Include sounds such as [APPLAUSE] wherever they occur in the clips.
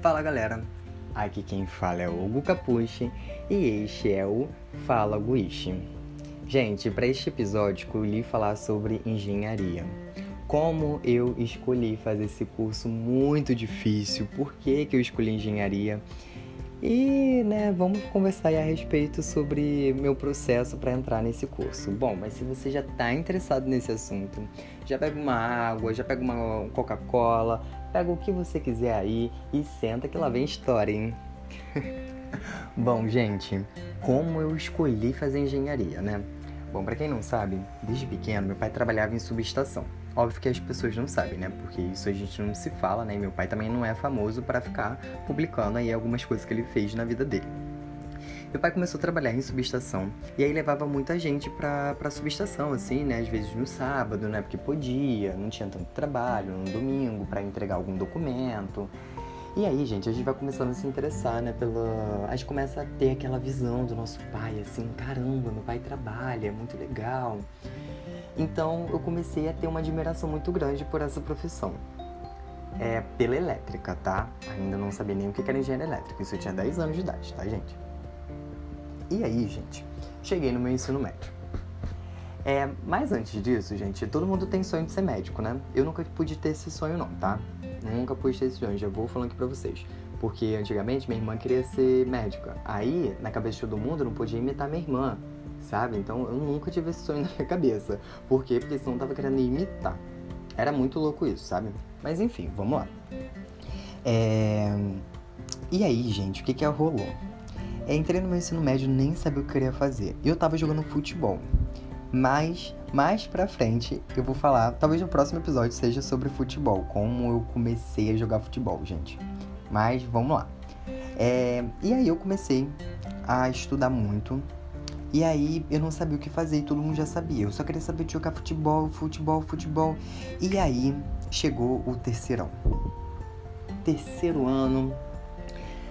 Fala galera, aqui quem fala é o Hugo Capucci e este é o Fala Guiche. Gente, para este episódio escolhi falar sobre engenharia. Como eu escolhi fazer esse curso muito difícil, por que, que eu escolhi engenharia e, né, vamos conversar a respeito sobre meu processo para entrar nesse curso. Bom, mas se você já está interessado nesse assunto, já pega uma água, já pega uma Coca-Cola, pega o que você quiser aí e senta que lá vem história, hein? [LAUGHS] Bom, gente, como eu escolhi fazer engenharia, né? Bom, para quem não sabe, desde pequeno meu pai trabalhava em subestação. Óbvio que as pessoas não sabem, né? Porque isso a gente não se fala, né? E meu pai também não é famoso para ficar publicando aí algumas coisas que ele fez na vida dele. Meu pai começou a trabalhar em subestação e aí levava muita gente pra, pra subestação, assim, né? Às vezes no sábado, né? Porque podia, não tinha tanto trabalho, no domingo para entregar algum documento. E aí, gente, a gente vai começando a se interessar, né? Pela... A gente começa a ter aquela visão do nosso pai, assim, caramba, meu pai trabalha, é muito legal. Então eu comecei a ter uma admiração muito grande por essa profissão. É pela elétrica, tá? Ainda não sabia nem o que era engenharia elétrica. Isso eu tinha 10 anos de idade, tá, gente? E aí, gente, cheguei no meu ensino médio. É, mas antes disso, gente, todo mundo tem sonho de ser médico, né? Eu nunca pude ter esse sonho, não, tá? Nunca pude ter esse sonho, já vou falando aqui pra vocês. Porque antigamente minha irmã queria ser médica. Aí, na cabeça de todo mundo, eu não podia imitar minha irmã sabe? Então eu nunca tive esse sonho [LAUGHS] na minha cabeça. Por quê? Porque senão eu tava querendo imitar. Era muito louco isso, sabe? Mas enfim, vamos lá. É... E aí, gente, o que que rolou? Entrei no meu ensino médio nem sabia o que eu queria fazer. Eu tava jogando futebol. Mas mais pra frente eu vou falar, talvez no próximo episódio seja sobre futebol, como eu comecei a jogar futebol, gente. Mas vamos lá. É... E aí eu comecei a estudar muito, e aí eu não sabia o que fazer e todo mundo já sabia. Eu só queria saber de jogar futebol, futebol, futebol. E aí chegou o terceirão. Terceiro ano,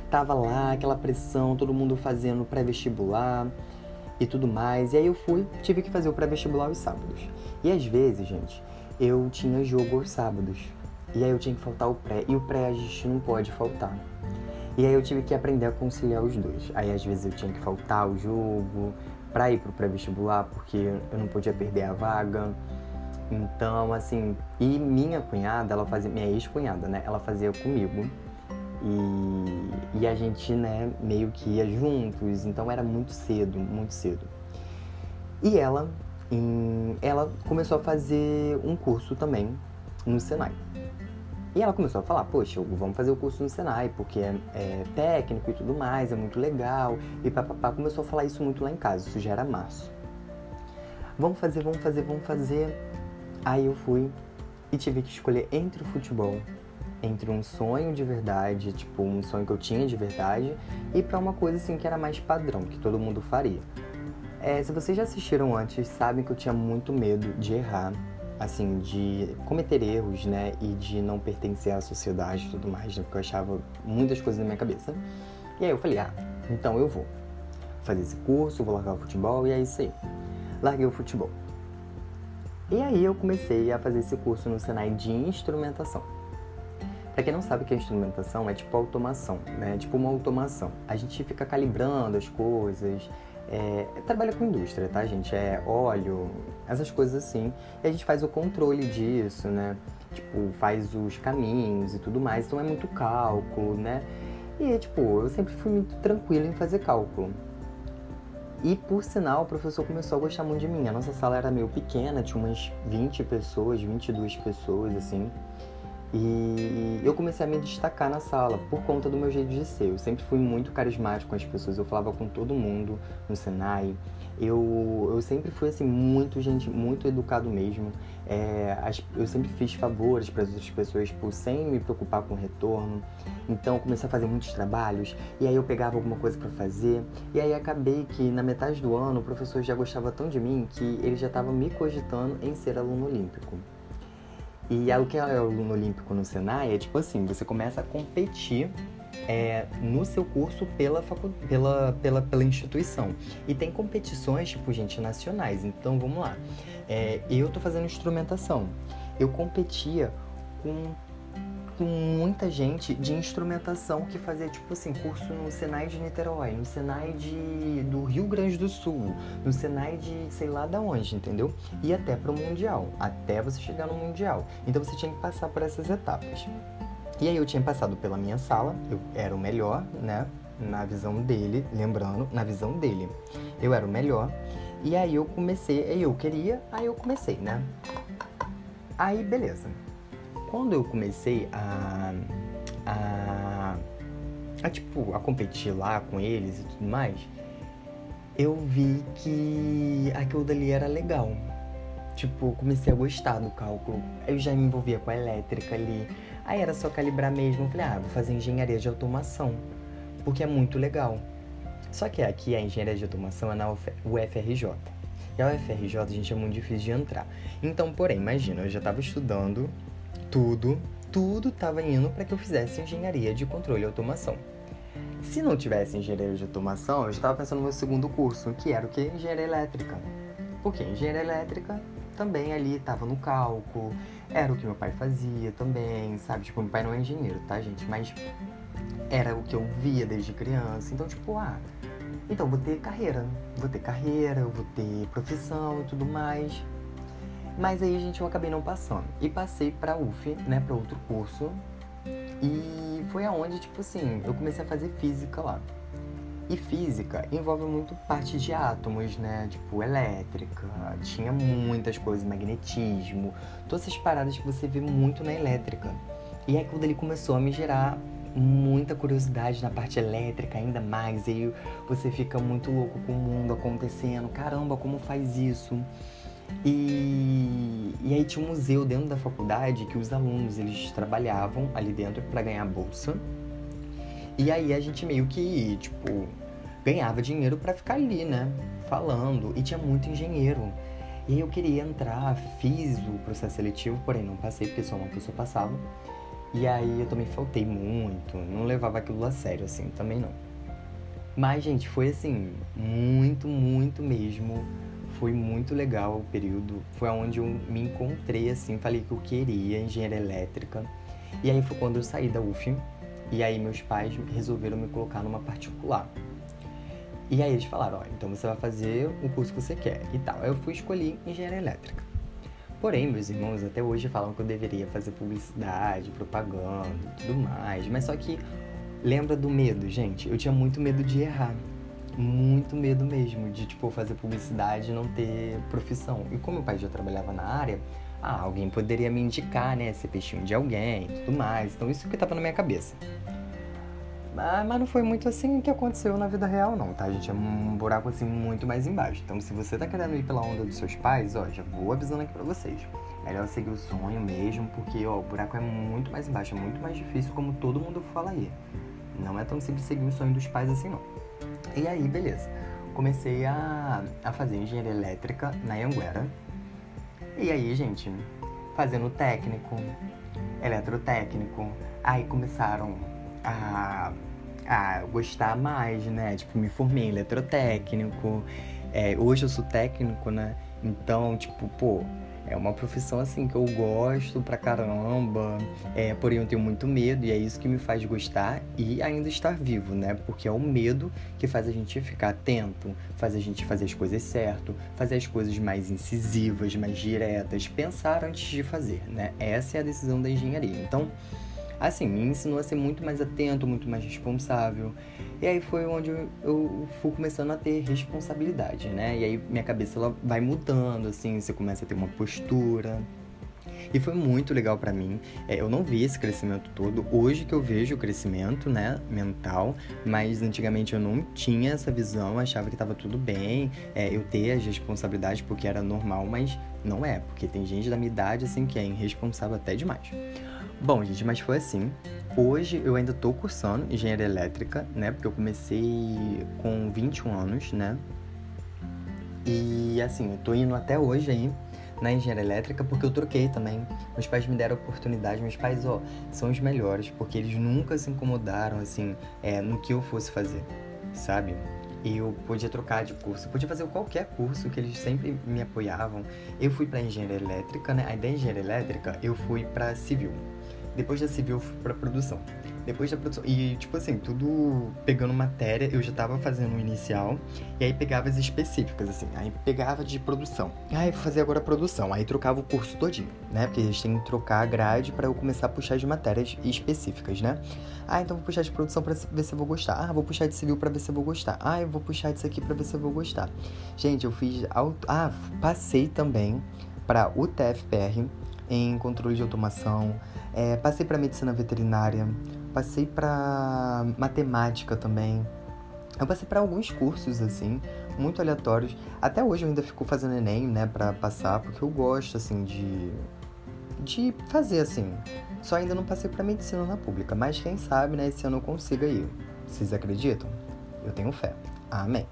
tava lá aquela pressão, todo mundo fazendo pré-vestibular e tudo mais. E aí eu fui, tive que fazer o pré-vestibular aos sábados. E às vezes, gente, eu tinha jogo aos sábados. E aí eu tinha que faltar o pré. E o pré a gente não pode faltar. E aí eu tive que aprender a conciliar os dois. Aí às vezes eu tinha que faltar o jogo para ir pro pré-vestibular porque eu não podia perder a vaga. Então, assim, e minha cunhada, ela fazia, minha ex-cunhada, né? Ela fazia comigo. E, e a gente, né, meio que ia juntos, então era muito cedo, muito cedo. E ela, em, ela começou a fazer um curso também no Senai. E ela começou a falar, poxa, vamos fazer o curso no Senai, porque é, é técnico e tudo mais, é muito legal. E papapá começou a falar isso muito lá em casa, isso já era março. Vamos fazer, vamos fazer, vamos fazer. Aí eu fui e tive que escolher entre o futebol, entre um sonho de verdade, tipo um sonho que eu tinha de verdade, e para uma coisa assim que era mais padrão, que todo mundo faria. É, se vocês já assistiram antes, sabem que eu tinha muito medo de errar assim, de cometer erros, né, e de não pertencer à sociedade e tudo mais, né, porque eu achava muitas coisas na minha cabeça. E aí eu falei, ah, então eu vou fazer esse curso, vou largar o futebol e é isso aí. Larguei o futebol. E aí eu comecei a fazer esse curso no Senai de instrumentação. Pra quem não sabe o que é instrumentação, é tipo automação, né? É tipo uma automação. A gente fica calibrando as coisas, é, trabalha com indústria, tá, gente? É óleo, essas coisas assim. E a gente faz o controle disso, né? Tipo, faz os caminhos e tudo mais. Então é muito cálculo, né? E, tipo, eu sempre fui muito tranquilo em fazer cálculo. E, por sinal, o professor começou a gostar muito de mim. A nossa sala era meio pequena, tinha umas 20 pessoas, 22 pessoas, assim. E eu comecei a me destacar na sala por conta do meu jeito de ser. Eu sempre fui muito carismático com as pessoas, eu falava com todo mundo no Senai. Eu, eu sempre fui assim, muito gente, muito educado mesmo. É, eu sempre fiz favores para as outras pessoas tipo, sem me preocupar com o retorno. Então eu comecei a fazer muitos trabalhos e aí eu pegava alguma coisa para fazer. E aí acabei que na metade do ano o professor já gostava tão de mim que ele já estava me cogitando em ser aluno olímpico. E o que é o aluno olímpico no Senai é tipo assim, você começa a competir é, no seu curso pela, facu pela, pela, pela instituição. E tem competições, tipo, gente, nacionais. Então, vamos lá. É, eu tô fazendo instrumentação. Eu competia com muita gente de instrumentação que fazia, tipo assim, curso no Senai de Niterói, no Senai de, do Rio Grande do Sul, no Senai de sei lá da onde, entendeu? E até pro Mundial, até você chegar no Mundial. Então você tinha que passar por essas etapas. E aí eu tinha passado pela minha sala, eu era o melhor, né? Na visão dele, lembrando, na visão dele. Eu era o melhor. E aí eu comecei, eu queria, aí eu comecei, né? Aí beleza quando eu comecei a, a, a, tipo, a competir lá com eles e tudo mais, eu vi que aquilo dali era legal. Tipo, comecei a gostar do cálculo. Eu já me envolvia com a elétrica ali. Aí era só calibrar mesmo. Eu falei, ah, vou fazer engenharia de automação. Porque é muito legal. Só que aqui a engenharia de automação é na UFRJ. E a UFRJ, gente, é muito difícil de entrar. Então, porém, imagina, eu já estava estudando tudo, tudo estava indo para que eu fizesse engenharia de controle e automação. Se não tivesse engenharia de automação, eu estava pensando no meu segundo curso, que era o que? Engenharia elétrica. Porque engenharia elétrica também ali estava no cálculo, era o que meu pai fazia também, sabe? Tipo, meu pai não é engenheiro, tá, gente? Mas era o que eu via desde criança. Então, tipo, ah, então vou ter carreira. Vou ter carreira, vou ter profissão e tudo mais. Mas aí, gente, eu acabei não passando. E passei pra UF, né, pra outro curso. E foi aonde, tipo assim, eu comecei a fazer física lá. E física envolve muito parte de átomos, né? Tipo, elétrica, tinha muitas coisas, magnetismo, todas essas paradas que você vê muito na elétrica. E aí quando ele começou a me gerar muita curiosidade na parte elétrica, ainda mais, aí você fica muito louco com o mundo acontecendo, caramba, como faz isso? E, e aí tinha um museu dentro da faculdade que os alunos eles trabalhavam ali dentro para ganhar bolsa. E aí a gente meio que, tipo, ganhava dinheiro para ficar ali, né? Falando. E tinha muito engenheiro. E aí eu queria entrar, fiz o processo seletivo, porém não passei, porque só uma pessoa passava. E aí eu também faltei muito, não levava aquilo a sério, assim, também não. Mas, gente, foi assim, muito, muito mesmo foi muito legal o período. Foi onde eu me encontrei, assim, falei que eu queria engenharia elétrica. E aí foi quando eu saí da UF. E aí meus pais resolveram me colocar numa particular. E aí eles falaram, ó, então você vai fazer o curso que você quer e tal. Eu fui escolher engenharia elétrica. Porém, meus irmãos até hoje falam que eu deveria fazer publicidade, propaganda tudo mais. Mas só que lembra do medo, gente? Eu tinha muito medo de errar muito medo mesmo de, tipo, fazer publicidade e não ter profissão. E como meu pai já trabalhava na área, ah, alguém poderia me indicar, né, ser peixinho de alguém e tudo mais. Então isso que tava na minha cabeça. Mas, mas não foi muito assim que aconteceu na vida real, não, tá, gente? É um buraco assim muito mais embaixo. Então, se você tá querendo ir pela onda dos seus pais, ó, já vou avisando aqui pra vocês. Melhor seguir o sonho mesmo, porque, ó, o buraco é muito mais embaixo, é muito mais difícil, como todo mundo fala aí. Não é tão simples seguir o sonho dos pais assim, não. E aí, beleza. Comecei a, a fazer engenharia elétrica na Anguera. E aí, gente, fazendo técnico, eletrotécnico. Aí começaram a, a gostar mais, né? Tipo, me formei em eletrotécnico. É, hoje eu sou técnico, né? Então, tipo, pô, é uma profissão assim que eu gosto pra caramba, é, porém eu tenho muito medo e é isso que me faz gostar e ainda estar vivo, né? Porque é o medo que faz a gente ficar atento, faz a gente fazer as coisas certo, fazer as coisas mais incisivas, mais diretas, pensar antes de fazer, né? Essa é a decisão da engenharia. Então, assim, me ensinou a ser muito mais atento, muito mais responsável. E aí foi onde eu, eu fui começando a ter responsabilidade, né? E aí minha cabeça ela vai mudando, assim, você começa a ter uma postura. E foi muito legal para mim. É, eu não vi esse crescimento todo. Hoje que eu vejo o crescimento, né, mental, mas antigamente eu não tinha essa visão, achava que tava tudo bem, é, eu ter as responsabilidades porque era normal, mas não é, porque tem gente da minha idade assim que é irresponsável até demais. Bom, gente, mas foi assim. Hoje eu ainda tô cursando engenharia elétrica, né? Porque eu comecei com 21 anos, né? E assim, eu tô indo até hoje aí na engenharia elétrica porque eu troquei também. Meus pais me deram oportunidade. Meus pais, ó, são os melhores porque eles nunca se incomodaram, assim, é, no que eu fosse fazer, sabe? E eu podia trocar de curso, eu podia fazer qualquer curso que eles sempre me apoiavam. Eu fui para engenharia elétrica, né? Aí da engenharia elétrica eu fui para civil. Depois da civil eu fui pra produção. Depois da produção. E, tipo assim, tudo pegando matéria, eu já tava fazendo o inicial. E aí pegava as específicas, assim. Aí pegava de produção. Aí vou fazer agora produção. Aí trocava o curso todinho, né? Porque eles têm que trocar a grade para eu começar a puxar de matérias específicas, né? Ah, então vou puxar de produção pra ver se eu vou gostar. Ah, vou puxar de civil pra ver se eu vou gostar. Ah, eu vou puxar disso aqui pra ver se eu vou gostar. Gente, eu fiz. Auto... Ah, passei também pra UTFPR em controle de automação. É, passei para medicina veterinária, passei para matemática também. Eu passei para alguns cursos assim, muito aleatórios. Até hoje eu ainda fico fazendo ENEM, né, para passar, porque eu gosto assim de de fazer assim. Só ainda não passei para medicina na pública, mas quem sabe, né, esse ano eu consiga ir. Vocês acreditam? Eu tenho fé. Amém.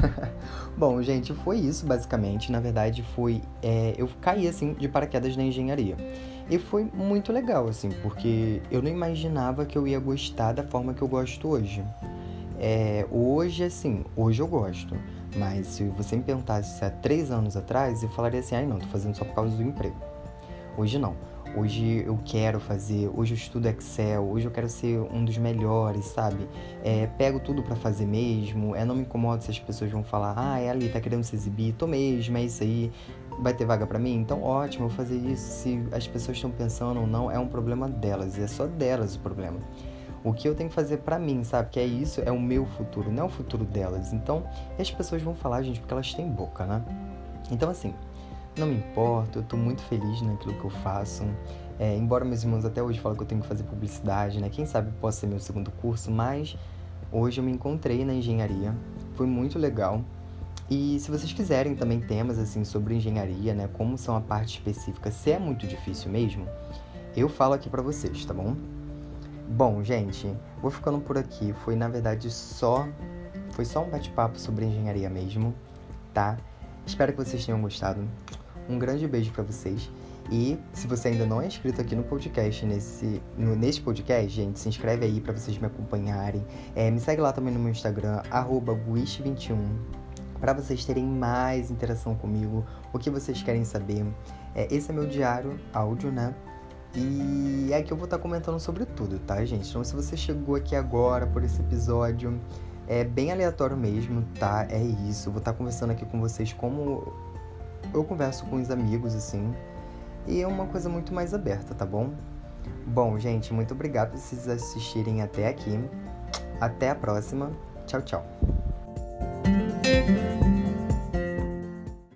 [LAUGHS] Bom, gente, foi isso basicamente. Na verdade, foi. É, eu caí assim de paraquedas na engenharia. E foi muito legal, assim, porque eu não imaginava que eu ia gostar da forma que eu gosto hoje. É, hoje, assim, hoje eu gosto. Mas se você me perguntasse há três anos atrás, eu falaria assim: ai não, tô fazendo só por causa do emprego. Hoje não. Hoje eu quero fazer, hoje eu estudo Excel, hoje eu quero ser um dos melhores, sabe? É, pego tudo para fazer mesmo, é, não me incomodo se as pessoas vão falar, ah, é ali, tá querendo se exibir, tô mesmo, é isso aí, vai ter vaga para mim? Então ótimo, eu vou fazer isso. Se as pessoas estão pensando ou não, é um problema delas, e é só delas o problema. O que eu tenho que fazer para mim, sabe? Que é isso, é o meu futuro, não é o futuro delas. Então, as pessoas vão falar, gente, porque elas têm boca, né? Então, assim, não me importo, eu tô muito feliz naquilo que eu faço. É, embora meus irmãos até hoje falam que eu tenho que fazer publicidade, né? Quem sabe possa ser meu segundo curso, mas hoje eu me encontrei na engenharia. Foi muito legal. E se vocês quiserem também temas assim sobre engenharia, né, como são a parte específica, se é muito difícil mesmo, eu falo aqui para vocês, tá bom? Bom, gente, vou ficando por aqui. Foi na verdade só foi só um bate-papo sobre engenharia mesmo, tá? Espero que vocês tenham gostado. Um grande beijo para vocês. E se você ainda não é inscrito aqui no podcast, nesse, no, podcast, gente, se inscreve aí para vocês me acompanharem. É, me segue lá também no meu Instagram, guiche21, para vocês terem mais interação comigo, o que vocês querem saber. É, esse é meu diário áudio, né? E é que eu vou estar tá comentando sobre tudo, tá, gente? Então, se você chegou aqui agora por esse episódio, é bem aleatório mesmo, tá? É isso. Vou estar tá conversando aqui com vocês como eu converso com os amigos, assim. E é uma coisa muito mais aberta, tá bom? Bom, gente, muito obrigado por vocês assistirem até aqui. Até a próxima. Tchau, tchau.